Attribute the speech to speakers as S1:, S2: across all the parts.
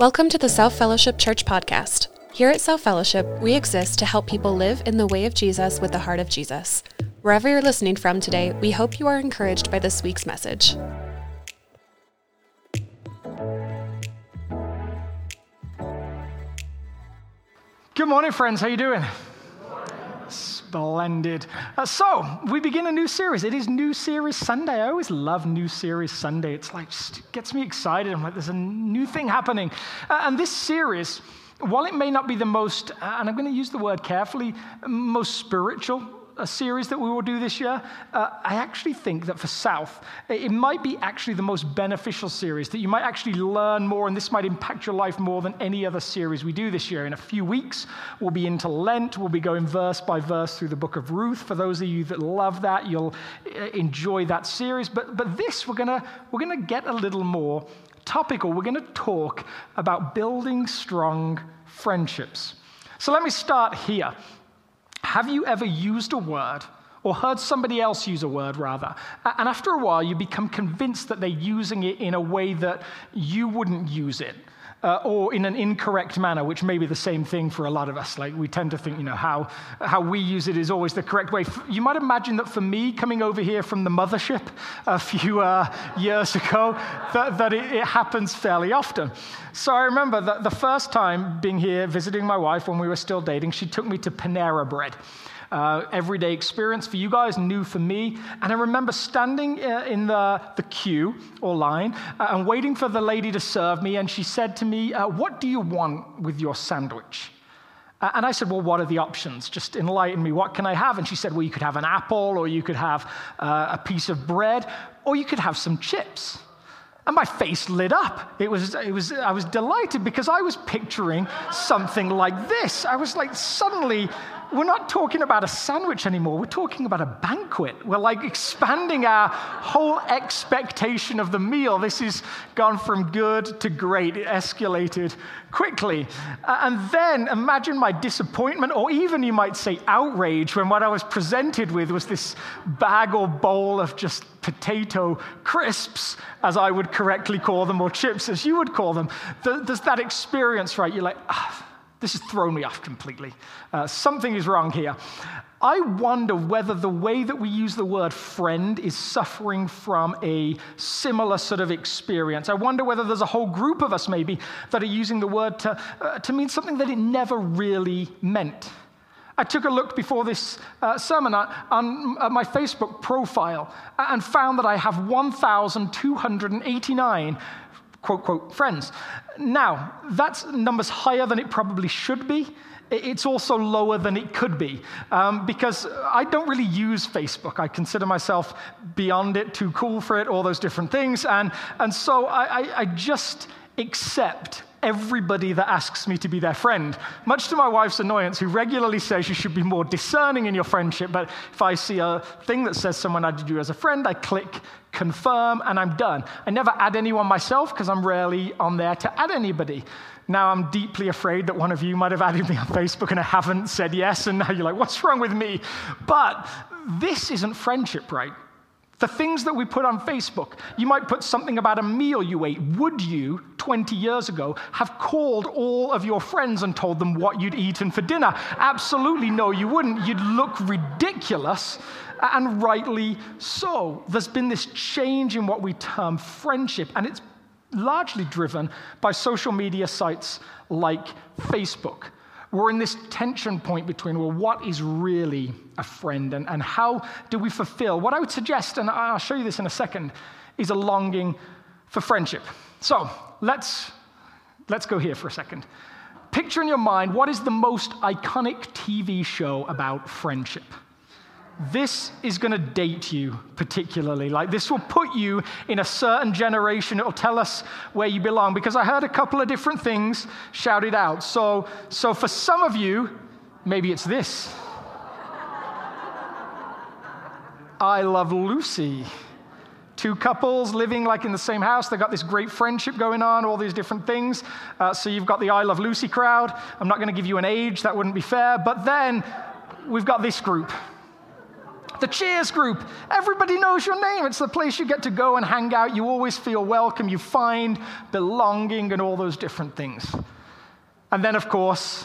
S1: Welcome to the South Fellowship Church podcast. Here at South Fellowship, we exist to help people live in the way of Jesus with the heart of Jesus. Wherever you're listening from today, we hope you are encouraged by this week's message.
S2: Good morning, friends. How are you doing? Splendid. Uh, so, we begin a new series. It is New Series Sunday. I always love New Series Sunday. It's like, gets me excited. I'm like, there's a new thing happening. Uh, and this series, while it may not be the most, uh, and I'm going to use the word carefully, most spiritual a series that we will do this year, uh, I actually think that for South, it might be actually the most beneficial series, that you might actually learn more, and this might impact your life more than any other series we do this year. In a few weeks, we'll be into Lent. We'll be going verse by verse through the book of Ruth. For those of you that love that, you'll uh, enjoy that series. But, but this, we're going to we're gonna get a little more topical. We're going to talk about building strong friendships. So let me start here. Have you ever used a word or heard somebody else use a word rather? And after a while, you become convinced that they're using it in a way that you wouldn't use it. Uh, or in an incorrect manner, which may be the same thing for a lot of us. Like we tend to think, you know, how, how we use it is always the correct way. You might imagine that for me, coming over here from the mothership a few uh, years ago, that, that it, it, happens fairly often. So I remember that the first time being here visiting my wife when we were still dating, she took me to Panera Bread uh, everyday experience for you guys, new for me. And I remember standing uh, in the, the queue or line uh, and waiting for the lady to serve me. And she said to me, uh, What do you want with your sandwich? Uh, and I said, Well, what are the options? Just enlighten me. What can I have? And she said, Well, you could have an apple, or you could have uh, a piece of bread, or you could have some chips. And my face lit up. It was, it was, I was delighted because I was picturing something like this. I was like, suddenly, we're not talking about a sandwich anymore. We're talking about a banquet. We're like expanding our whole expectation of the meal. This has gone from good to great. It escalated quickly. and then imagine my disappointment, or even you might say outrage, when what I was presented with was this bag or bowl of just potato crisps, as I would correctly call them, or chips, as you would call them. There's that experience, right? You're like, ah this has thrown me off completely. Uh, something is wrong here. I wonder whether the way that we use the word friend is suffering from a similar sort of experience. I wonder whether there's a whole group of us, maybe, that are using the word to, uh, to mean something that it never really meant. I took a look before this uh, sermon on, on uh, my Facebook profile and found that I have 1,289 quote, quote, friends. Now, that number's higher than it probably should be. It's also lower than it could be um, because I don't really use Facebook. I consider myself beyond it, too cool for it, all those different things. And, and so I, I, I just accept everybody that asks me to be their friend, much to my wife's annoyance, who regularly says you should be more discerning in your friendship. But if I see a thing that says someone added you as a friend, I click confirm, and I'm done. I never add anyone myself because I'm rarely on there to add anybody. Now I'm deeply afraid that one of you might have added me on Facebook and I haven't said yes, and now you're like, what's wrong with me? But this isn't friendship, right? The things that we put on Facebook, you might put something about a meal you ate. Would you, 20 years ago, have called all of your friends and told them what you'd eaten for dinner? Absolutely no, you wouldn't. You'd look ridiculous, and rightly so. There's been this change in what we term friendship, and it's largely driven by social media sites like Facebook we're in this tension point between, well, what is really a friend and, and how do we fulfill? What I would suggest, and I'll show you this in a second, is a longing for friendship. So let's, let's go here for a second. Picture in your mind what is the most iconic TV show about friendship? This is going to date you particularly. Like, this will put you in a certain generation. It'll tell us where you belong. Because I heard a couple of different things shouted out. So, so for some of you, maybe it's this I love Lucy. Two couples living like in the same house. They've got this great friendship going on, all these different things. Uh, so you've got the I Love Lucy crowd. I'm not going to give you an age, that wouldn't be fair. But then we've got this group The cheers group. Everybody knows your name. It's the place you get to go and hang out. You always feel welcome. You find belonging and all those different things. And then, of course,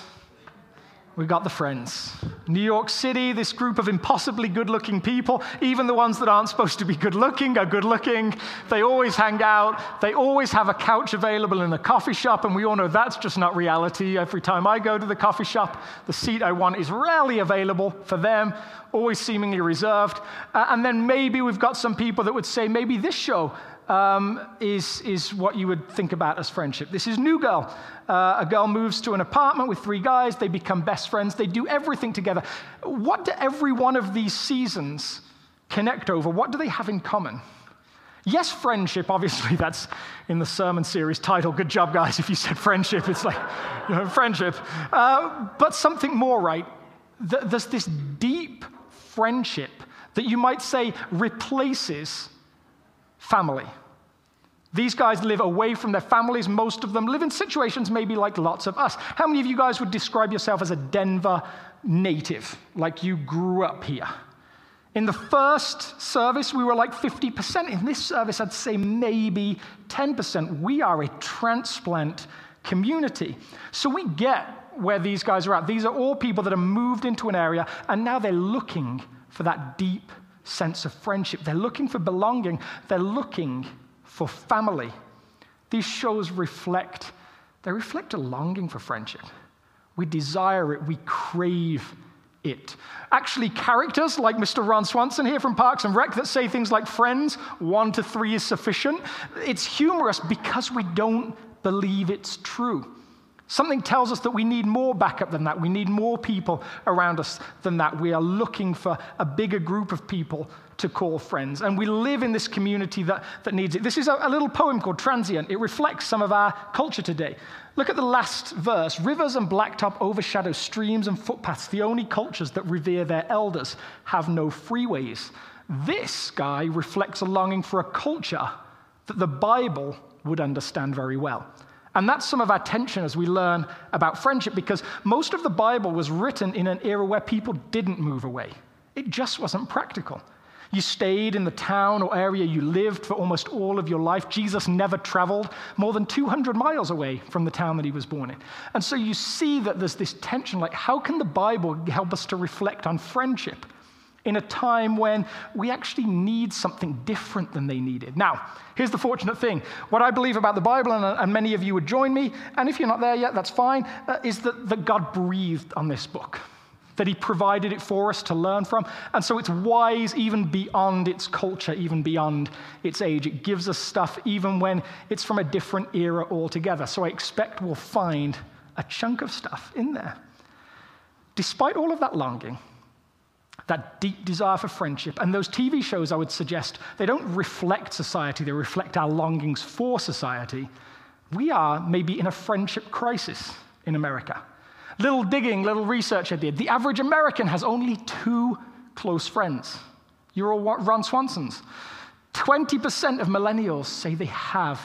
S2: we got the friends. New York City, this group of impossibly good looking people, even the ones that aren't supposed to be good looking are good looking. They always hang out. They always have a couch available in the coffee shop, and we all know that's just not reality. Every time I go to the coffee shop, the seat I want is rarely available for them, always seemingly reserved. Uh, and then maybe we've got some people that would say, maybe this show um, is, is what you would think about as friendship. This is New Girl. Uh, a girl moves to an apartment with three guys. They become best friends. They do everything together. What do every one of these seasons connect over? What do they have in common? Yes, friendship, obviously, that's in the sermon series title. Good job, guys. If you said friendship, it's like, you know, friendship. Uh, but something more, right? There's this deep friendship that you might say replaces family. These guys live away from their families. Most of them live in situations maybe like lots of us. How many of you guys would describe yourself as a Denver native, like you grew up here? In the first service, we were like 50%. In this service, I'd say maybe 10%. We are a transplant community. So we get where these guys are at. These are all people that have moved into an area and now they're looking for that deep sense of friendship. They're looking for belonging. They're looking for family. These shows reflect, they reflect a longing for friendship. We desire it, we crave it. Actually, characters like Mr. Ron Swanson here from Parks and Rec that say things like friends, one to three is sufficient. It's humorous because we don't believe it's true. Something tells us that we need more backup than that. We need more people around us than that. We are looking for a bigger group of people to call friends. And we live in this community that, that needs it. This is a, a little poem called Transient. It reflects some of our culture today. Look at the last verse Rivers and blacktop overshadow streams and footpaths. The only cultures that revere their elders have no freeways. This guy reflects a longing for a culture that the Bible would understand very well. And that's some of our tension as we learn about friendship because most of the Bible was written in an era where people didn't move away. It just wasn't practical. You stayed in the town or area you lived for almost all of your life. Jesus never traveled more than 200 miles away from the town that he was born in. And so you see that there's this tension like, how can the Bible help us to reflect on friendship in a time when we actually need something different than they needed? Now, here's the fortunate thing what I believe about the Bible, and, and many of you would join me, and if you're not there yet, that's fine, uh, is that, that God breathed on this book that He provided it for us to learn from. And so it's wise even beyond its culture, even beyond its age. It gives us stuff even when it's from a different era altogether. So I expect we'll find a chunk of stuff in there. Despite all of that longing, that deep desire for friendship, and those TV shows, I would suggest, they don't reflect society, they reflect our longings for society. We are maybe in a friendship crisis in America. Little digging, little research I did. The average American has only two close friends. You're all Ron Swansons. 20% of millennials say they have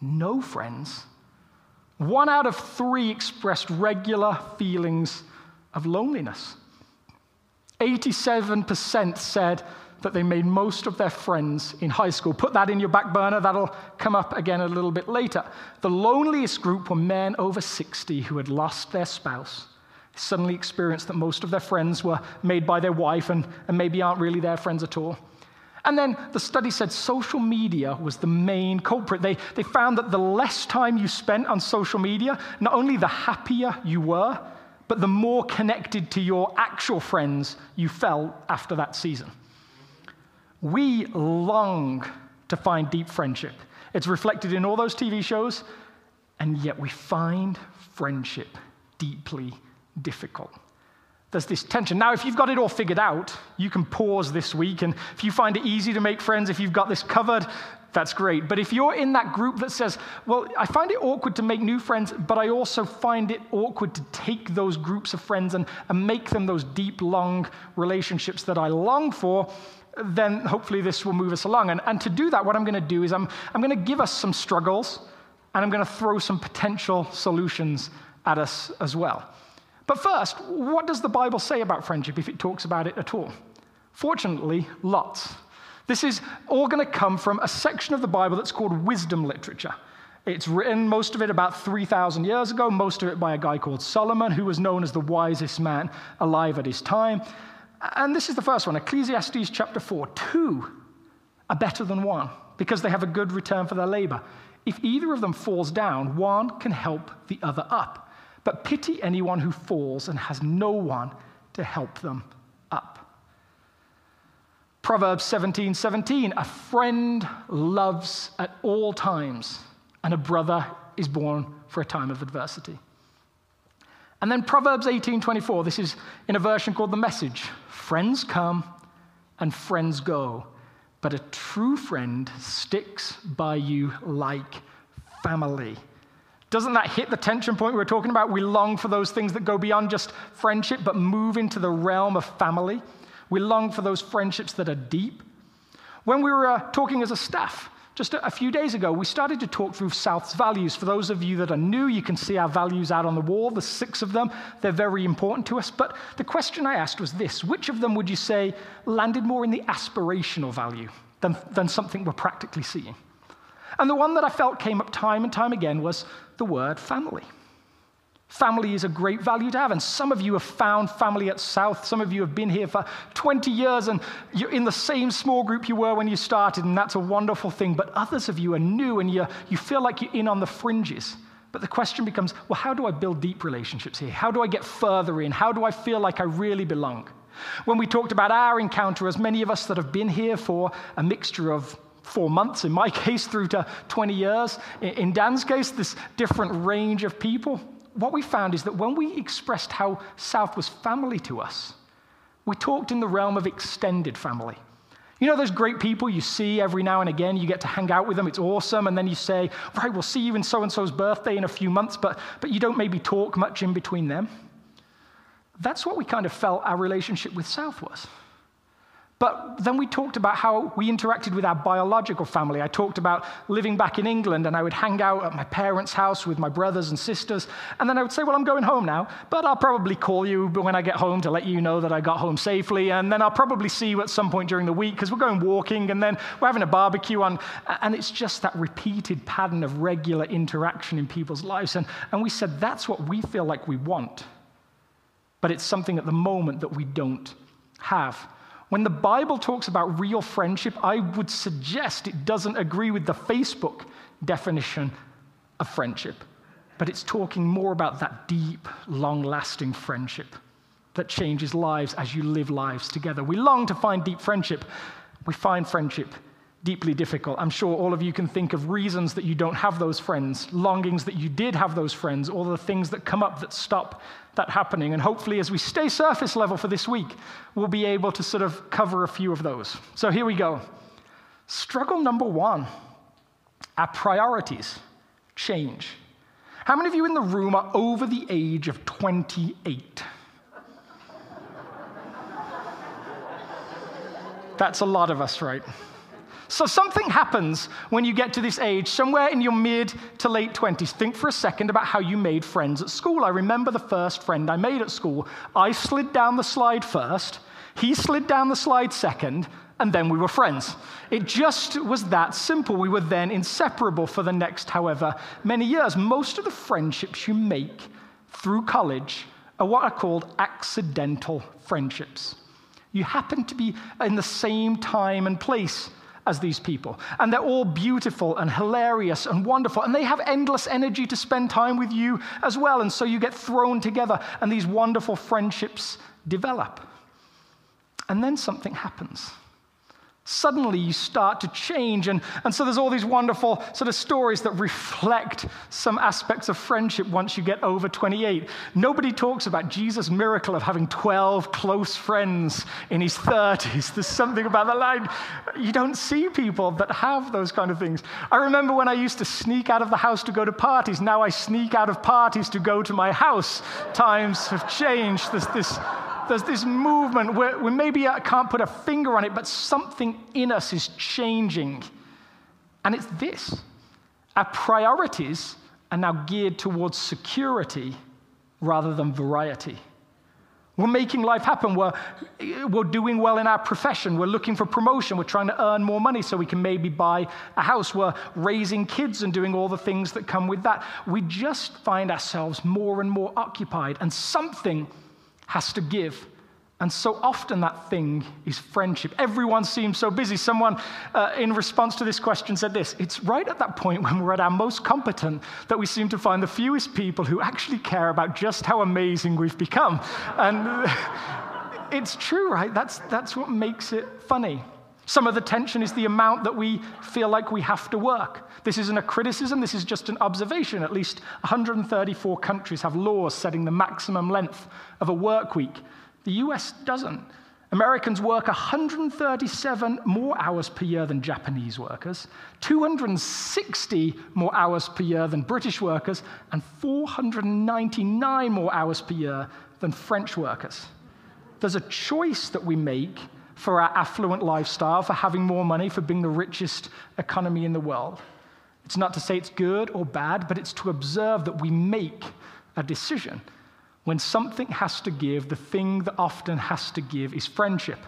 S2: no friends. One out of three expressed regular feelings of loneliness. 87% said that they made most of their friends in high school. Put that in your back burner, that'll come up again a little bit later. The loneliest group were men over 60 who had lost their spouse, suddenly experienced that most of their friends were made by their wife and, and maybe aren't really their friends at all. And then the study said social media was the main culprit. They, they found that the less time you spent on social media, not only the happier you were, but the more connected to your actual friends you felt after that season. We long to find deep friendship. It's reflected in all those TV shows, and yet we find friendship deeply difficult. There's this tension. Now, if you've got it all figured out, you can pause this week, and if you find it easy to make friends, if you've got this covered, that's great. But if you're in that group that says, well, I find it awkward to make new friends, but I also find it awkward to take those groups of friends and, and make them those deep, long relationships that I long for, then hopefully this will move us along. And, and to do that, what I'm going to do is I'm, I'm going to give us some struggles and I'm going to throw some potential solutions at us as well. But first, what does the Bible say about friendship if it talks about it at all? Fortunately, lots. This is all going to come from a section of the Bible that's called wisdom literature. It's written, most of it about 3,000 years ago, most of it by a guy called Solomon, who was known as the wisest man alive at his time. And this is the first one Ecclesiastes chapter 4. Two are better than one because they have a good return for their labor. If either of them falls down, one can help the other up. But pity anyone who falls and has no one to help them up. Proverbs 17 17, a friend loves at all times, and a brother is born for a time of adversity. And then Proverbs 18 24, this is in a version called The Message. Friends come and friends go, but a true friend sticks by you like family. Doesn't that hit the tension point we were talking about? We long for those things that go beyond just friendship, but move into the realm of family. We long for those friendships that are deep. When we were uh, talking as a staff, just a, a few days ago, we started to talk through South's values. For those of you that are new, you can see our values out on the wall. The six of them, they're very important to us. But the question I asked was this which of them would you say landed more in the aspirational value than, than something we're practically seeing? And the one that I felt came up time and time again was the word family. Family is a great value to have. And some of you have found family at South. Some of you have been here for 20 years and you're in the same small group you were when you started, and that's a wonderful thing. But others of you are new and you you feel like you're in on the fringes. But the question becomes well, how do I build deep relationships here? How do I get further in? How do I feel like I really belong? When we talked about our encounter, as many of us that have been here for a mixture of four months, in my case, through to 20 years, in Dan's case, this different range of people, what we found is that when we expressed how South was family to us, we talked in the realm of extended family. You know those great people you see every now and again, you get to hang out with them, it's awesome, and then you say, right, we'll see you in so and so's birthday in a few months, but, but you don't maybe talk much in between them. That's what we kind of felt our relationship with South was. But then we talked about how we interacted with our biological family. I talked about living back in England, and I would hang out at my parents' house with my brothers and sisters. And then I would say, Well, I'm going home now, but I'll probably call you when I get home to let you know that I got home safely. And then I'll probably see you at some point during the week because we're going walking, and then we're having a barbecue on. And it's just that repeated pattern of regular interaction in people's lives. And, and we said, That's what we feel like we want. But it's something at the moment that we don't have. When the Bible talks about real friendship, I would suggest it doesn't agree with the Facebook definition of friendship, but it's talking more about that deep, long lasting friendship that changes lives as you live lives together. We long to find deep friendship. We find friendship deeply difficult. I'm sure all of you can think of reasons that you don't have those friends, longings that you did have those friends, all the things that come up that stop that happening. And hopefully, as we stay surface level for this week, we'll be able to sort of cover a few of those. So here we go. Struggle number one our priorities change. How many of you in the room are over the age of 28? That's a lot of us, right? So something happens when you get to this age, somewhere in your mid to late 20s. Think for a second about how you made friends at school. I remember the first friend I made at school. I slid down the slide first, he slid down the slide second, and then we were friends. It just was that simple. We were then inseparable for the next however many years. Most of the friendships you make through college are what are called accidental friendships. You happen to be in the same time and place as these people. And they're all beautiful and hilarious and wonderful. And they have endless energy to spend time with you as well. And so you get thrown together, and these wonderful friendships develop. And then something happens suddenly you start to change. And, and so there's all these wonderful sort of stories that reflect some aspects of friendship once you get over 28. Nobody talks about Jesus' miracle of having 12 close friends in his 30s. There's something about the line. You don't see people that have those kind of things. I remember when I used to sneak out of the house to go to parties. Now I sneak out of parties to go to my house. Times have changed. There's this there's this movement where, where maybe I can't put a finger on it, but something in us is changing. And it's this our priorities are now geared towards security rather than variety. We're making life happen. We're, we're doing well in our profession. We're looking for promotion. We're trying to earn more money so we can maybe buy a house. We're raising kids and doing all the things that come with that. We just find ourselves more and more occupied, and something has to give. And so often that thing is friendship. Everyone seems so busy. Someone, uh, in response to this question, said this It's right at that point when we're at our most competent that we seem to find the fewest people who actually care about just how amazing we've become. And it's true, right? That's, that's what makes it funny. Some of the tension is the amount that we feel like we have to work. This isn't a criticism, this is just an observation. At least 134 countries have laws setting the maximum length of a work week. The US doesn't. Americans work 137 more hours per year than Japanese workers, 260 more hours per year than British workers, and 499 more hours per year than French workers. There's a choice that we make for our affluent lifestyle, for having more money, for being the richest economy in the world. It's not to say it's good or bad, but it's to observe that we make a decision. When something has to give, the thing that often has to give is friendship.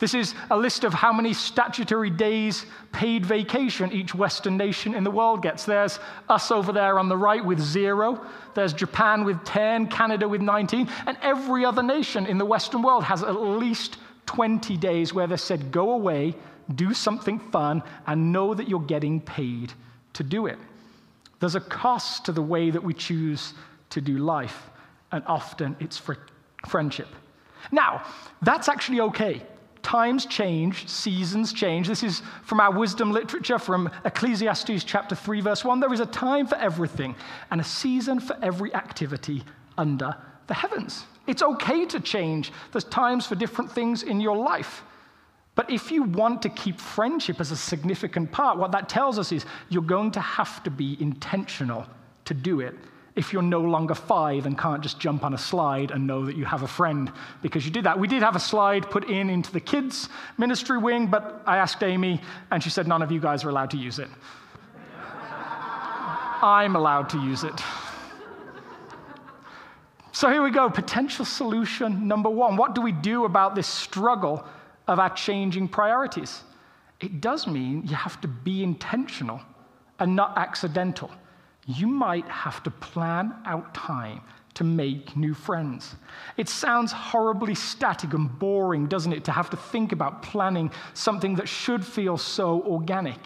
S2: This is a list of how many statutory days paid vacation each Western nation in the world gets. There's us over there on the right with zero. There's Japan with 10, Canada with 19, and every other nation in the Western world has at least 20 days where they said, go away, do something fun, and know that you're getting paid to do it. There's a cost to the way that we choose to do life and often it's for friendship. Now, that's actually okay. Times change, seasons change. This is from our wisdom literature from Ecclesiastes chapter 3, verse 1. There is a time for everything and a season for every activity under the heavens. It's okay to change. There's times for different things in your life. But if you want to keep friendship as a significant part, what that tells us is you're going to have to be intentional to do it if you're no longer five and can't just jump on a slide and know that you have a friend because you did that. We did have a slide put in into the kids' ministry wing, but I asked Amy, and she said none of you guys are allowed to use it. I'm allowed to use it. So here we go potential solution number one. What do we do about this struggle of our changing priorities? It does mean you have to be intentional and not accidental you might have to plan out time to make new friends. It sounds horribly static and boring, doesn't it, to have to think about planning something that should feel so organic.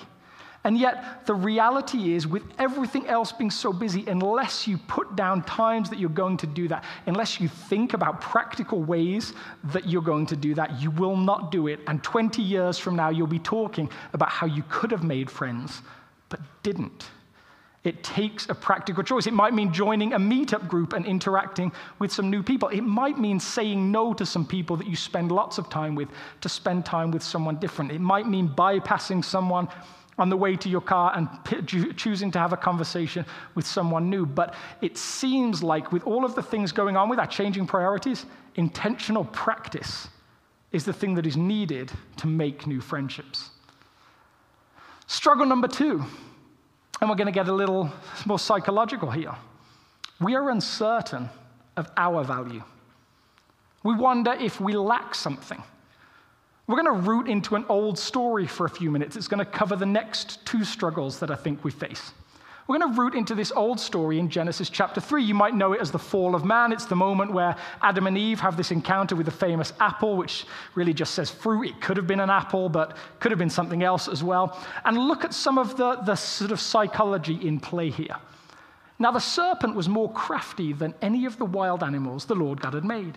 S2: And yet, the reality is, with everything else being so busy, unless you put down times that you're going to do that, unless you think about practical ways that you're going to do that, you will not do it. And 20 years from now, you'll be talking about how you could have made friends, but didn't. It takes a practical choice. It might mean joining a meetup group and interacting with some new people. It might mean saying no to some people that you spend lots of time with to spend time with someone different. It might mean bypassing someone on the way to your car and choosing to have a conversation with someone new. But it seems like, with all of the things going on with our changing priorities, intentional practice is the thing that is needed to make new friendships. Struggle number two and we're going to get a little more psychological here. We are uncertain of our value. We wonder if we lack something. We're going to root into an old story for a few minutes. It's going to cover the next two struggles that I think we face. We're going to root into this old story in Genesis chapter 3. You might know it as the fall of man. It's the moment where Adam and Eve have this encounter with the famous apple, which really just says fruit. It could have been an apple, but could have been something else as well. And look at some of the, the sort of psychology in play here. Now, the serpent was more crafty than any of the wild animals the Lord God had made.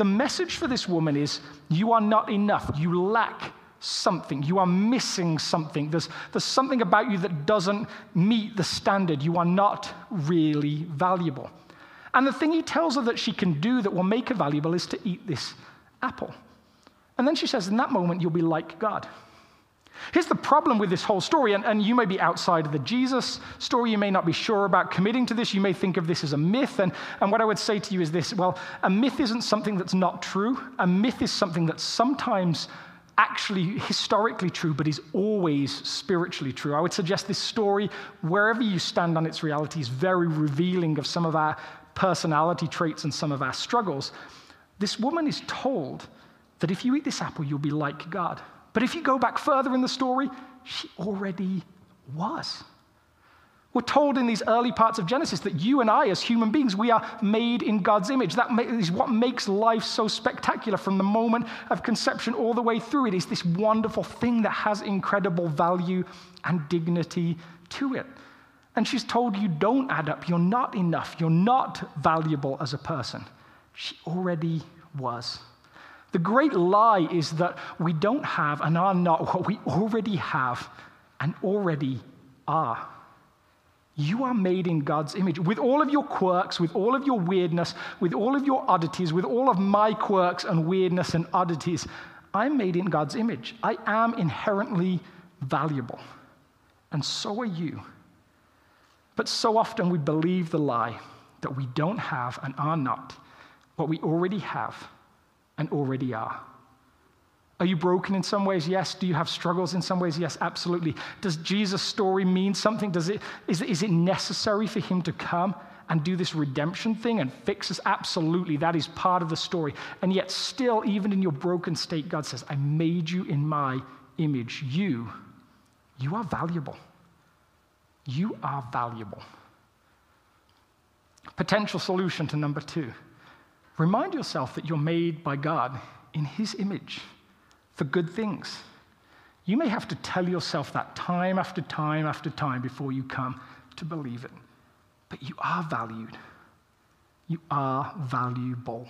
S2: The message for this woman is you are not enough. You lack something. You are missing something. There's, there's something about you that doesn't meet the standard. You are not really valuable. And the thing he tells her that she can do that will make her valuable is to eat this apple. And then she says, In that moment, you'll be like God. Here's the problem with this whole story, and, and, you may be outside of the Jesus story. You may not be sure about committing to this. You may think of this as a myth. And, and what I would say to you is this well, a myth isn't something that's not true. A myth is something that's sometimes actually historically true, but is always spiritually true. I would suggest this story, wherever you stand on its reality, is very revealing of some of our personality traits and some of our struggles. This woman is told that if you eat this apple, you'll be like God. But if you go back further in the story, she already was. We're told in these early parts of Genesis that you and I, as human beings, we are made in God's image. That is what makes life so spectacular from the moment of conception all the way through. It is this wonderful thing that has incredible value and dignity to it. And she's told you don't add up, you're not enough, you're not valuable as a person. She already was. The great lie is that we don't have and are not what we already have and already are. You are made in God's image. With all of your quirks, with all of your weirdness, with all of your oddities, with all of my quirks and weirdness and oddities, I'm made in God's image. I am inherently valuable. And so are you. But so often we believe the lie that we don't have and are not what we already have and already are. Are you broken in some ways? Yes. Do you have struggles in some ways? Yes, absolutely. Does Jesus' story mean something? Does it, is, is it necessary for him to come and do this redemption thing and fix us? Absolutely. That is part of the story. And yet, still, even in your broken state, God says, I made you in my image. You, you are valuable. You are valuable. Potential solution to number two Remind yourself that you're made by God in His image for good things. You may have to tell yourself that time after time after time before you come to believe it. But you are valued. You are valuable.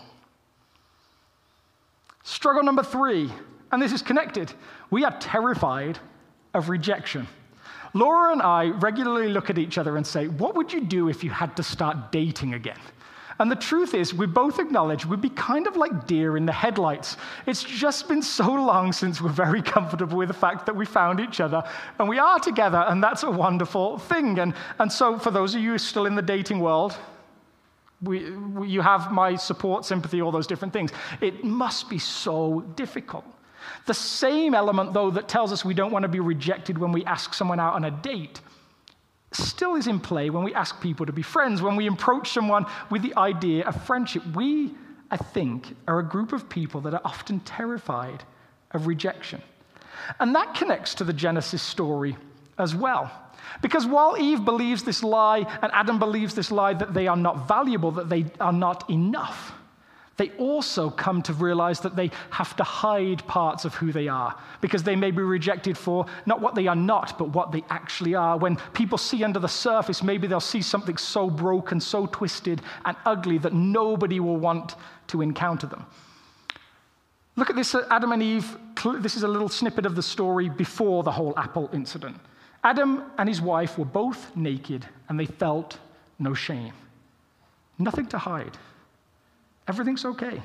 S2: Struggle number three, and this is connected. We are terrified of rejection. Laura and I regularly look at each other and say, What would you do if you had to start dating again? And the truth is, we both acknowledge we'd be kind of like deer in the headlights. It's just been so long since we're very comfortable with the fact that we found each other and we are together, and that's a wonderful thing. And, and so, for those of you still in the dating world, we, we, you have my support, sympathy, all those different things. It must be so difficult. The same element, though, that tells us we don't want to be rejected when we ask someone out on a date still is in play when we ask people to be friends, when we approach someone with the idea of friendship. We, I think, are a group of people that are often terrified of rejection. And that connects to the Genesis story as well. Because while Eve believes this lie and Adam believes this lie that they are not valuable, that they are not enough, they also come to realize that they have to hide parts of who they are because they may be rejected for not what they are not, but what they actually are. When people see under the surface, maybe they'll see something so broken, so twisted, and ugly that nobody will want to encounter them. Look at this uh, Adam and Eve. This is a little snippet of the story before the whole apple incident. Adam and his wife were both naked and they felt no shame, nothing to hide. Everything's okay.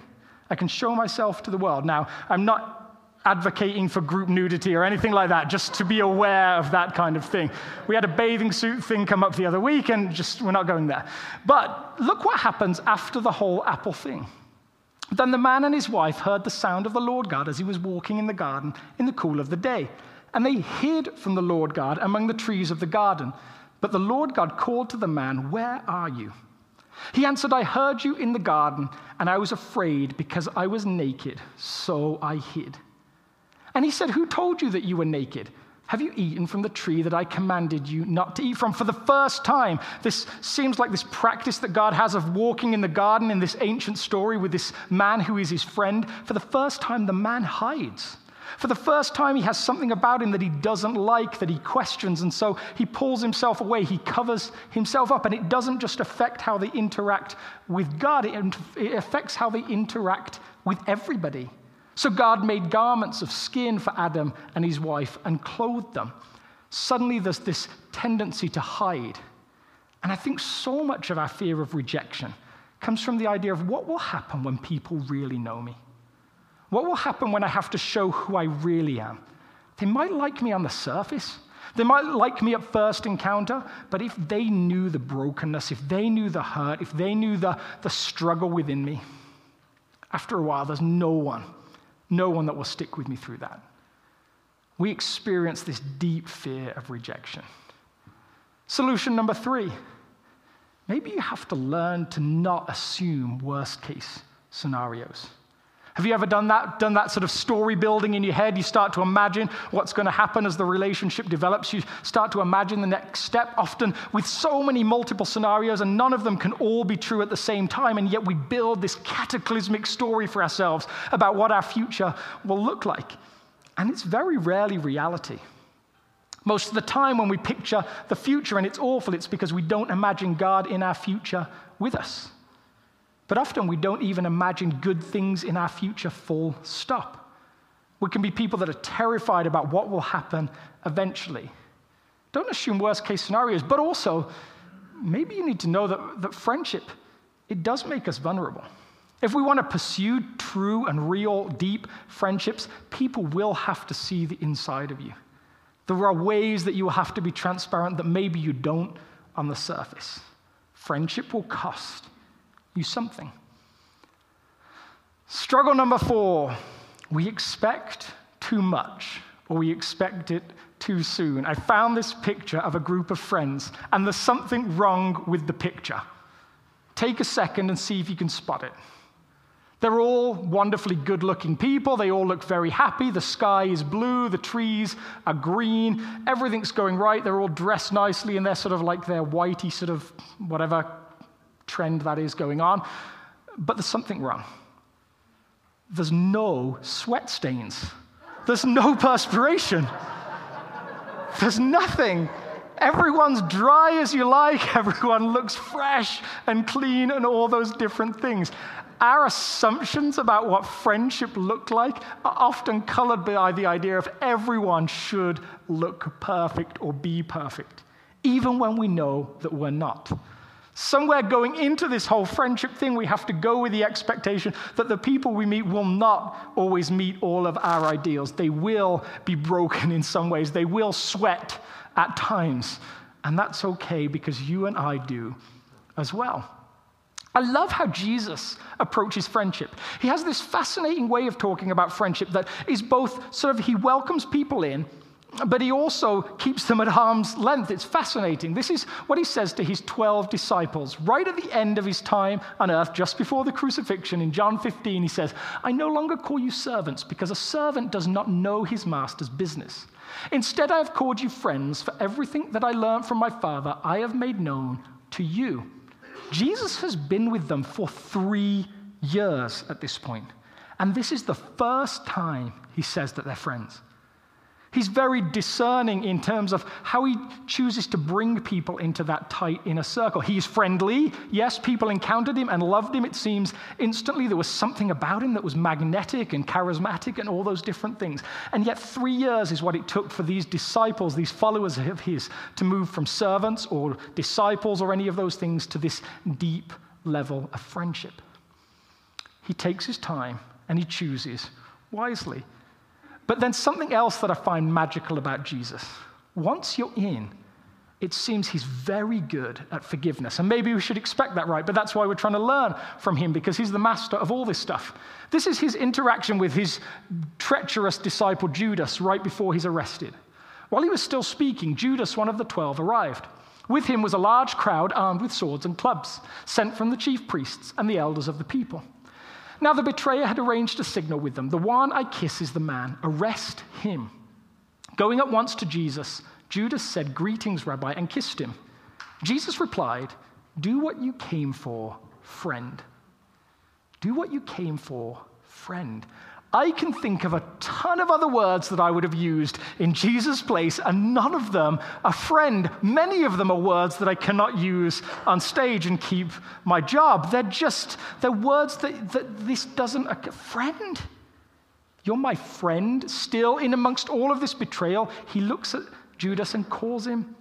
S2: I can show myself to the world. Now, I'm not advocating for group nudity or anything like that, just to be aware of that kind of thing. We had a bathing suit thing come up the other week, and just we're not going there. But look what happens after the whole apple thing. Then the man and his wife heard the sound of the Lord God as he was walking in the garden in the cool of the day. And they hid from the Lord God among the trees of the garden. But the Lord God called to the man, Where are you? He answered, I heard you in the garden, and I was afraid because I was naked, so I hid. And he said, Who told you that you were naked? Have you eaten from the tree that I commanded you not to eat from? For the first time, this seems like this practice that God has of walking in the garden in this ancient story with this man who is his friend. For the first time, the man hides. For the first time, he has something about him that he doesn't like, that he questions, and so he pulls himself away. He covers himself up, and it doesn't just affect how they interact with God, it affects how they interact with everybody. So God made garments of skin for Adam and his wife and clothed them. Suddenly, there's this tendency to hide. And I think so much of our fear of rejection comes from the idea of what will happen when people really know me. What will happen when I have to show who I really am? They might like me on the surface. They might like me at first encounter, but if they knew the brokenness, if they knew the hurt, if they knew the, the struggle within me, after a while, there's no one, no one that will stick with me through that. We experience this deep fear of rejection. Solution number three maybe you have to learn to not assume worst case scenarios. Have you ever done that? Done that sort of story building in your head? You start to imagine what's going to happen as the relationship develops. You start to imagine the next step, often with so many multiple scenarios, and none of them can all be true at the same time. And yet we build this cataclysmic story for ourselves about what our future will look like. And it's very rarely reality. Most of the time, when we picture the future and it's awful, it's because we don't imagine God in our future with us. But often we don't even imagine good things in our future, full stop. We can be people that are terrified about what will happen eventually. Don't assume worst case scenarios, but also maybe you need to know that, that friendship, it does make us vulnerable. If we want to pursue true and real, deep friendships, people will have to see the inside of you. There are ways that you will have to be transparent that maybe you don't on the surface. Friendship will cost you something. Struggle number four we expect too much or we expect it too soon. I found this picture of a group of friends, and there's something wrong with the picture. Take a second and see if you can spot it. They're all wonderfully good looking people. They all look very happy. The sky is blue. The trees are green. Everything's going right. They're all dressed nicely in their sort of like their whitey sort of whatever trend that is going on. But there's something wrong. There's no sweat stains, there's no perspiration, there's nothing. Everyone's dry as you like, everyone looks fresh and clean, and all those different things. Our assumptions about what friendship looked like are often colored by the idea of everyone should look perfect or be perfect, even when we know that we're not. Somewhere going into this whole friendship thing, we have to go with the expectation that the people we meet will not always meet all of our ideals. They will be broken in some ways, they will sweat at times. And that's okay because you and I do as well. I love how Jesus approaches friendship. He has this fascinating way of talking about friendship that is both sort of, he welcomes people in, but he also keeps them at arm's length. It's fascinating. This is what he says to his 12 disciples right at the end of his time on earth, just before the crucifixion. In John 15, he says, I no longer call you servants because a servant does not know his master's business. Instead, I have called you friends, for everything that I learned from my Father, I have made known to you. Jesus has been with them for three years at this point, and this is the first time he says that they're friends. He's very discerning in terms of how he chooses to bring people into that tight inner circle. He's friendly. Yes, people encountered him and loved him, it seems instantly. There was something about him that was magnetic and charismatic and all those different things. And yet, three years is what it took for these disciples, these followers of his, to move from servants or disciples or any of those things to this deep level of friendship. He takes his time and he chooses wisely. But then something else that I find magical about Jesus. Once you're in, it seems he's very good at forgiveness. And maybe we should expect that, right? But that's why we're trying to learn from him because he's the master of all this stuff. This is his interaction with his treacherous disciple Judas right before he's arrested. While he was still speaking, Judas, one of the twelve, arrived. With him was a large crowd armed with swords and clubs, sent from the chief priests and the elders of the people. Now the betrayer had arranged a signal with them. The one I kiss is the man. Arrest him. Going at once to Jesus, Judas said, Greetings, Rabbi, and kissed him. Jesus replied, Do what you came for, friend. Do what you came for, friend. I can think of a ton of other words that I would have used in Jesus' place, and none of them are friend. Many of them are words that I cannot use on stage and keep my job. They're just, they're words that, that this doesn't, a friend. You're my friend. Still, in amongst all of this betrayal, he looks at Judas and calls him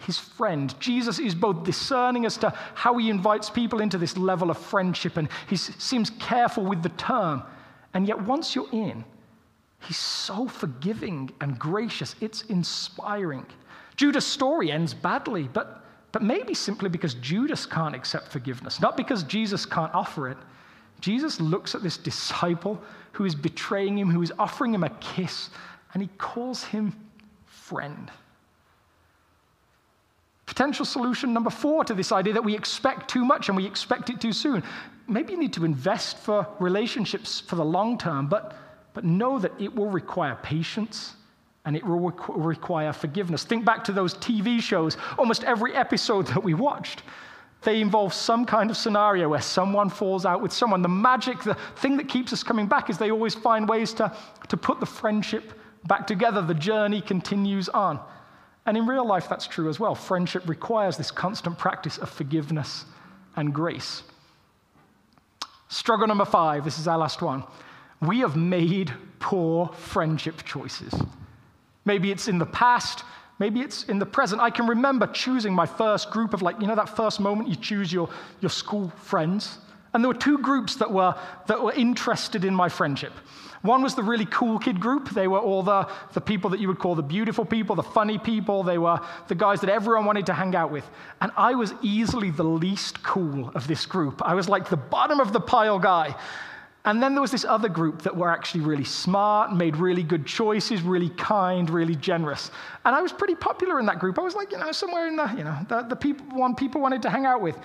S2: his friend. Jesus is both discerning as to how he invites people into this level of friendship, and he seems careful with the term. And yet, once you're in, he's so forgiving and gracious. It's inspiring. Judas' story ends badly, but, but maybe simply because Judas can't accept forgiveness, not because Jesus can't offer it. Jesus looks at this disciple who is betraying him, who is offering him a kiss, and he calls him friend. Potential solution number four to this idea that we expect too much and we expect it too soon. Maybe you need to invest for relationships for the long term, but, but know that it will require patience and it will require forgiveness. Think back to those TV shows, almost every episode that we watched. They involve some kind of scenario where someone falls out with someone. The magic, the thing that keeps us coming back is they always find ways to, to put the friendship back together. The journey continues on. And in real life, that's true as well. Friendship requires this constant practice of forgiveness and grace. Struggle number five this is our last one. We have made poor friendship choices. Maybe it's in the past, maybe it's in the present. I can remember choosing my first group of, like, you know, that first moment you choose your, your school friends. And there were two groups that were, that were interested in my friendship. One was the really cool kid group. They were all the, the people that you would call the beautiful people, the funny people. They were the guys that everyone wanted to hang out with. And I was easily the least cool of this group. I was like the bottom of the pile guy. And then there was this other group that were actually really smart, made really good choices, really kind, really generous. And I was pretty popular in that group. I was like, you know, somewhere in the, you know, the, the people, one people wanted to hang out with.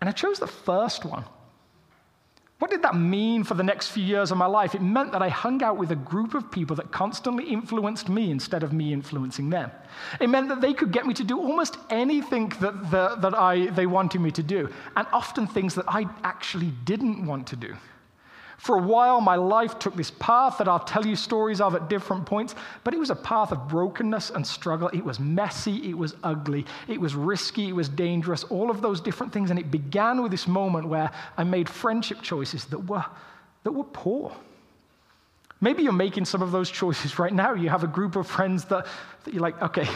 S2: And I chose the first one what did that mean for the next few years of my life? It meant that I hung out with a group of people that constantly influenced me instead of me influencing them. It meant that they could get me to do almost anything that, the, that I, they wanted me to do, and often things that I actually didn't want to do. For a while, my life took this path that I'll tell you stories of at different points, but it was a path of brokenness and struggle. It was messy, it was ugly, it was risky, it was dangerous, all of those different things. And it began with this moment where I made friendship choices that were, that were poor. Maybe you're making some of those choices right now. You have a group of friends that, that you're like, okay,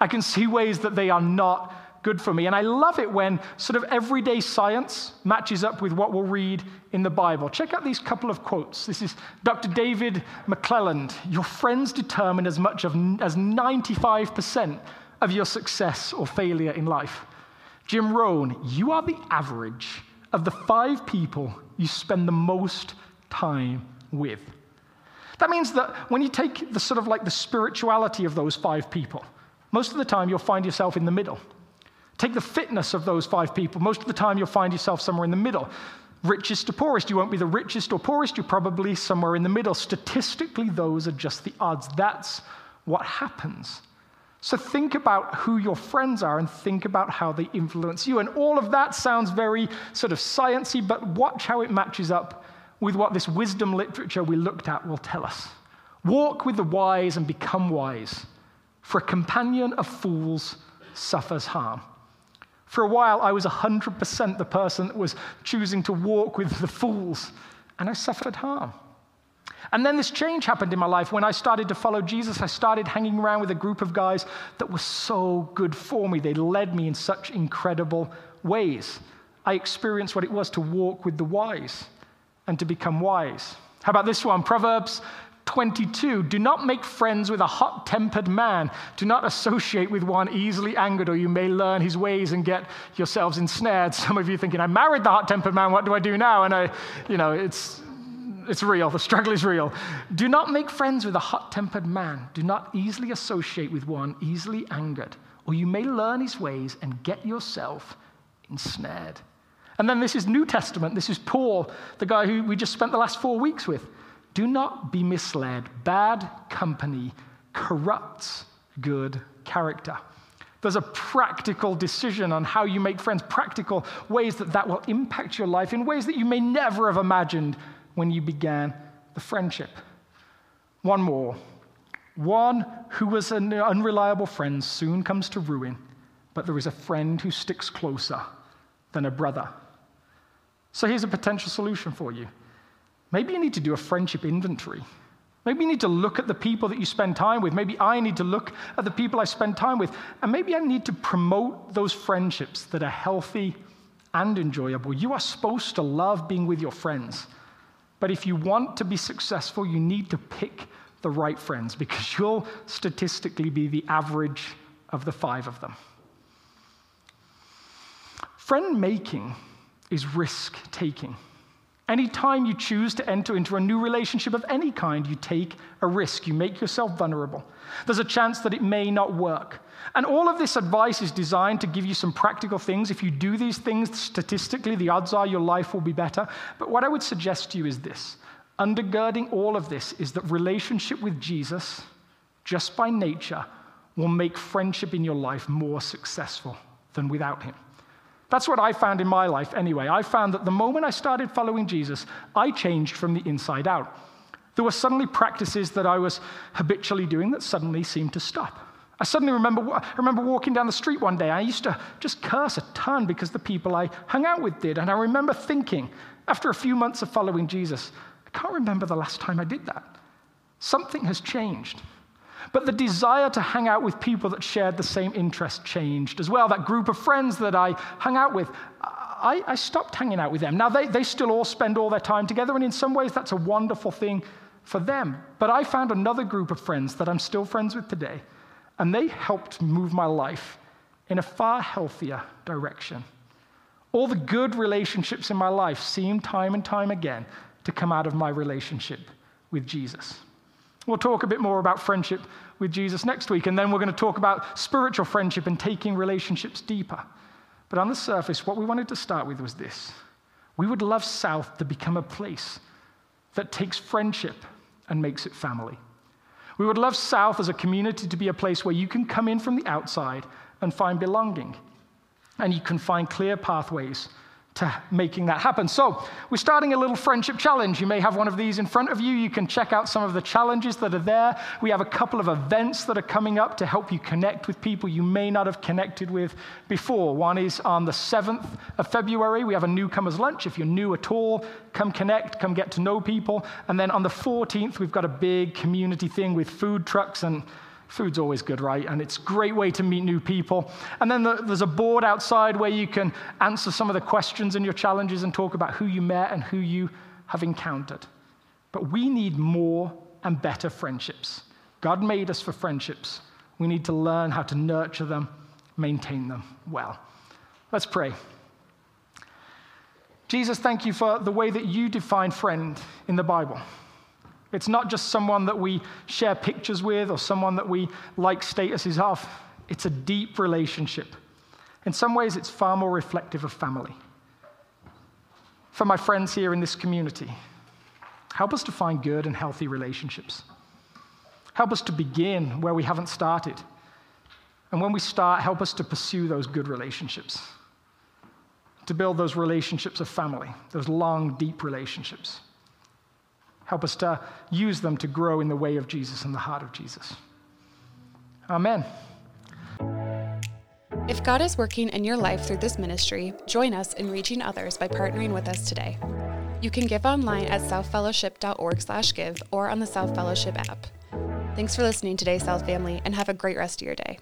S2: I can see ways that they are not good for me. And I love it when sort of everyday science matches up with what we'll read in the Bible. Check out these couple of quotes. This is Dr. David McClelland. Your friends determine as much of, as 95% of your success or failure in life. Jim Rohn, you are the average of the five people you spend the most time with. That means that when you take the sort of like the spirituality of those five people, most of the time you'll find yourself in the middle. Take the fitness of those five people. Most of the time, you'll find yourself somewhere in the middle. Richest to poorest, you won't be the richest or poorest, you're probably somewhere in the middle. Statistically, those are just the odds. That's what happens. So think about who your friends are and think about how they influence you. And all of that sounds very sort of sciency, but watch how it matches up with what this wisdom literature we looked at will tell us. Walk with the wise and become wise, for a companion of fools suffers harm. For a while, I was 100% the person that was choosing to walk with the fools, and I suffered harm. And then this change happened in my life when I started to follow Jesus. I started hanging around with a group of guys that were so good for me. They led me in such incredible ways. I experienced what it was to walk with the wise and to become wise. How about this one? Proverbs 22 Do not make friends with a hot tempered man. Do not associate with one easily angered, or you may learn his ways and get yourselves ensnared. Some of you thinking, I married the hot tempered man, what do I do now? And I, you know, it's, it's real. The struggle is real. Do not make friends with a hot tempered man. Do not easily associate with one easily angered, or you may learn his ways and get yourself ensnared. And then this is New Testament. This is Paul, the guy who we just spent the last four weeks with. Do not be misled. Bad company corrupts good character. There's a practical decision on how you make friends, practical ways that that will impact your life in ways that you may never have imagined when you began the friendship. One more. One who was an unreliable friend soon comes to ruin, but there is a friend who sticks closer than a brother. So here's a potential solution for you. Maybe you need to do a friendship inventory. Maybe you need to look at the people that you spend time with. Maybe I need to look at the people I spend time with. And maybe I need to promote those friendships that are healthy and enjoyable. You are supposed to love being with your friends. But if you want to be successful, you need to pick the right friends because you'll statistically be the average of the five of them. Friend making is risk taking. Anytime you choose to enter into a new relationship of any kind, you take a risk. You make yourself vulnerable. There's a chance that it may not work. And all of this advice is designed to give you some practical things. If you do these things, statistically, the odds are your life will be better. But what I would suggest to you is this undergirding all of this is that relationship with Jesus, just by nature, will make friendship in your life more successful than without him. That's what I found in my life anyway. I found that the moment I started following Jesus, I changed from the inside out. There were suddenly practices that I was habitually doing that suddenly seemed to stop. I suddenly remember, I remember walking down the street one day. I used to just curse a ton because the people I hung out with did. And I remember thinking, after a few months of following Jesus, I can't remember the last time I did that. Something has changed. But the desire to hang out with people that shared the same interest changed as well. That group of friends that I hung out with, I, I stopped hanging out with them. Now, they, they still all spend all their time together, and in some ways, that's a wonderful thing for them. But I found another group of friends that I'm still friends with today, and they helped move my life in a far healthier direction. All the good relationships in my life seem time and time again to come out of my relationship with Jesus. We'll talk a bit more about friendship with Jesus next week, and then we're going to talk about spiritual friendship and taking relationships deeper. But on the surface, what we wanted to start with was this we would love South to become a place that takes friendship and makes it family. We would love South as a community to be a place where you can come in from the outside and find belonging, and you can find clear pathways to making that happen. So, we're starting a little friendship challenge. You may have one of these in front of you. You can check out some of the challenges that are there. We have a couple of events that are coming up to help you connect with people you may not have connected with before. One is on the 7th of February. We have a newcomers lunch. If you're new at all, come connect, come get to know people. And then on the 14th, we've got a big community thing with food trucks and Food's always good, right? And it's a great way to meet new people. And then there's a board outside where you can answer some of the questions and your challenges and talk about who you met and who you have encountered. But we need more and better friendships. God made us for friendships. We need to learn how to nurture them, maintain them well. Let's pray. Jesus, thank you for the way that you define friend in the Bible. It's not just someone that we share pictures with or someone that we like statuses of. It's a deep relationship. In some ways, it's far more reflective of family. For my friends here in this community, help us to find good and healthy relationships. Help us to begin where we haven't started. And when we start, help us to pursue those good relationships, to build those relationships of family, those long, deep relationships. Help us to use them to grow in the way of Jesus and the heart of Jesus. Amen.
S1: If God is working in your life through this ministry, join us in reaching others by partnering with us today. You can give online at southfellowship.org/give or on the South Fellowship app. Thanks for listening today, South family, and have a great rest of your day.